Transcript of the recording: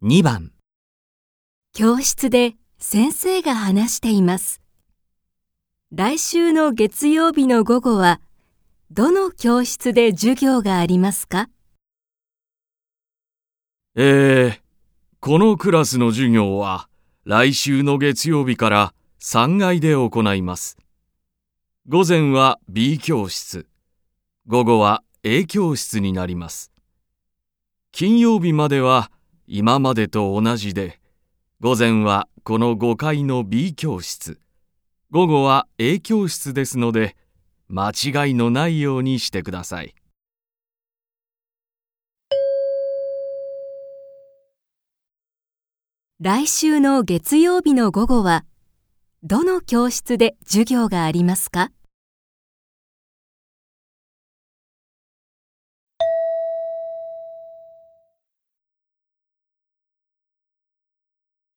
2番教室で先生が話しています。来週の月曜日の午後は、どの教室で授業がありますか？えー、このクラスの授業は来週の月曜日から3階で行います。午前は B 教室、午後は A 教室になります。金曜日までは今までと同じで、午前はこの5階の B 教室、午後は A 教室ですので、間違いのないようにしてください。来週の月曜日の午後は、どの教室で授業がありますか？